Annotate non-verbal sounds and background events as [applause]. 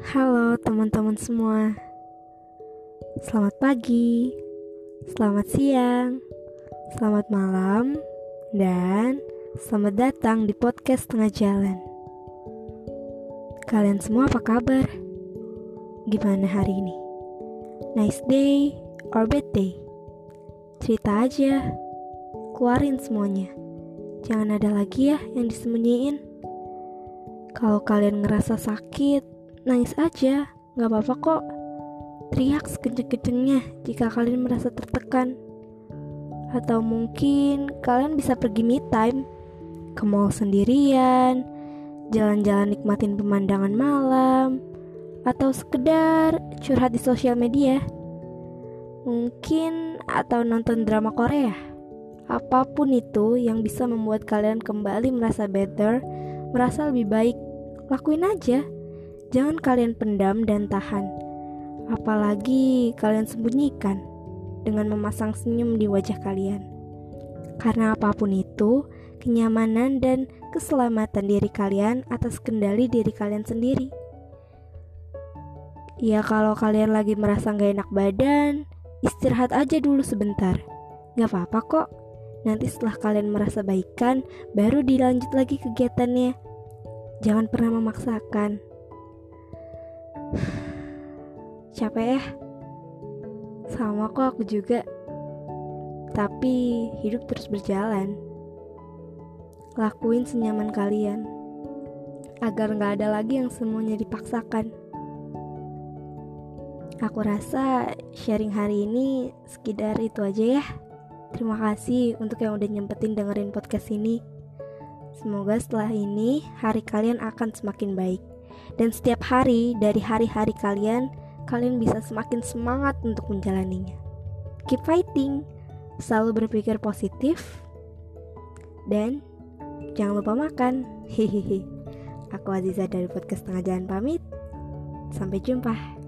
Halo teman-teman semua Selamat pagi Selamat siang Selamat malam Dan selamat datang di podcast Tengah Jalan Kalian semua apa kabar? Gimana hari ini? Nice day or bad day? Cerita aja Keluarin semuanya Jangan ada lagi ya yang disembunyiin kalau kalian ngerasa sakit, nangis aja, gak apa-apa kok. Teriak sekenceng-kencengnya jika kalian merasa tertekan. Atau mungkin kalian bisa pergi me time, ke mall sendirian, jalan-jalan nikmatin pemandangan malam, atau sekedar curhat di sosial media. Mungkin atau nonton drama Korea. Apa pun itu yang bisa membuat kalian kembali merasa better, merasa lebih baik, lakuin aja. Jangan kalian pendam dan tahan, apalagi kalian sembunyikan dengan memasang senyum di wajah kalian. Karena apa pun itu, kenyamanan dan keselamatan diri kalian atas kendali diri kalian sendiri. Ya kalau kalian lagi merasa gak enak badan, istirahat aja dulu sebentar. Gak apa-apa kok. Nanti setelah kalian merasa baikan, baru dilanjut lagi kegiatannya. Jangan pernah memaksakan capek ya. Sama kok aku juga. Tapi hidup terus berjalan. Lakuin senyaman kalian. Agar nggak ada lagi yang semuanya dipaksakan. Aku rasa sharing hari ini sekedar itu aja ya. Terima kasih untuk yang udah nyempetin dengerin podcast ini. Semoga setelah ini hari kalian akan semakin baik. Dan setiap hari dari hari-hari kalian, kalian bisa semakin semangat untuk menjalaninya. Keep fighting, selalu berpikir positif, dan jangan lupa makan. [laughs] Hehehe. Aku Aziza dari podcast Tengah Jalan pamit. Sampai jumpa.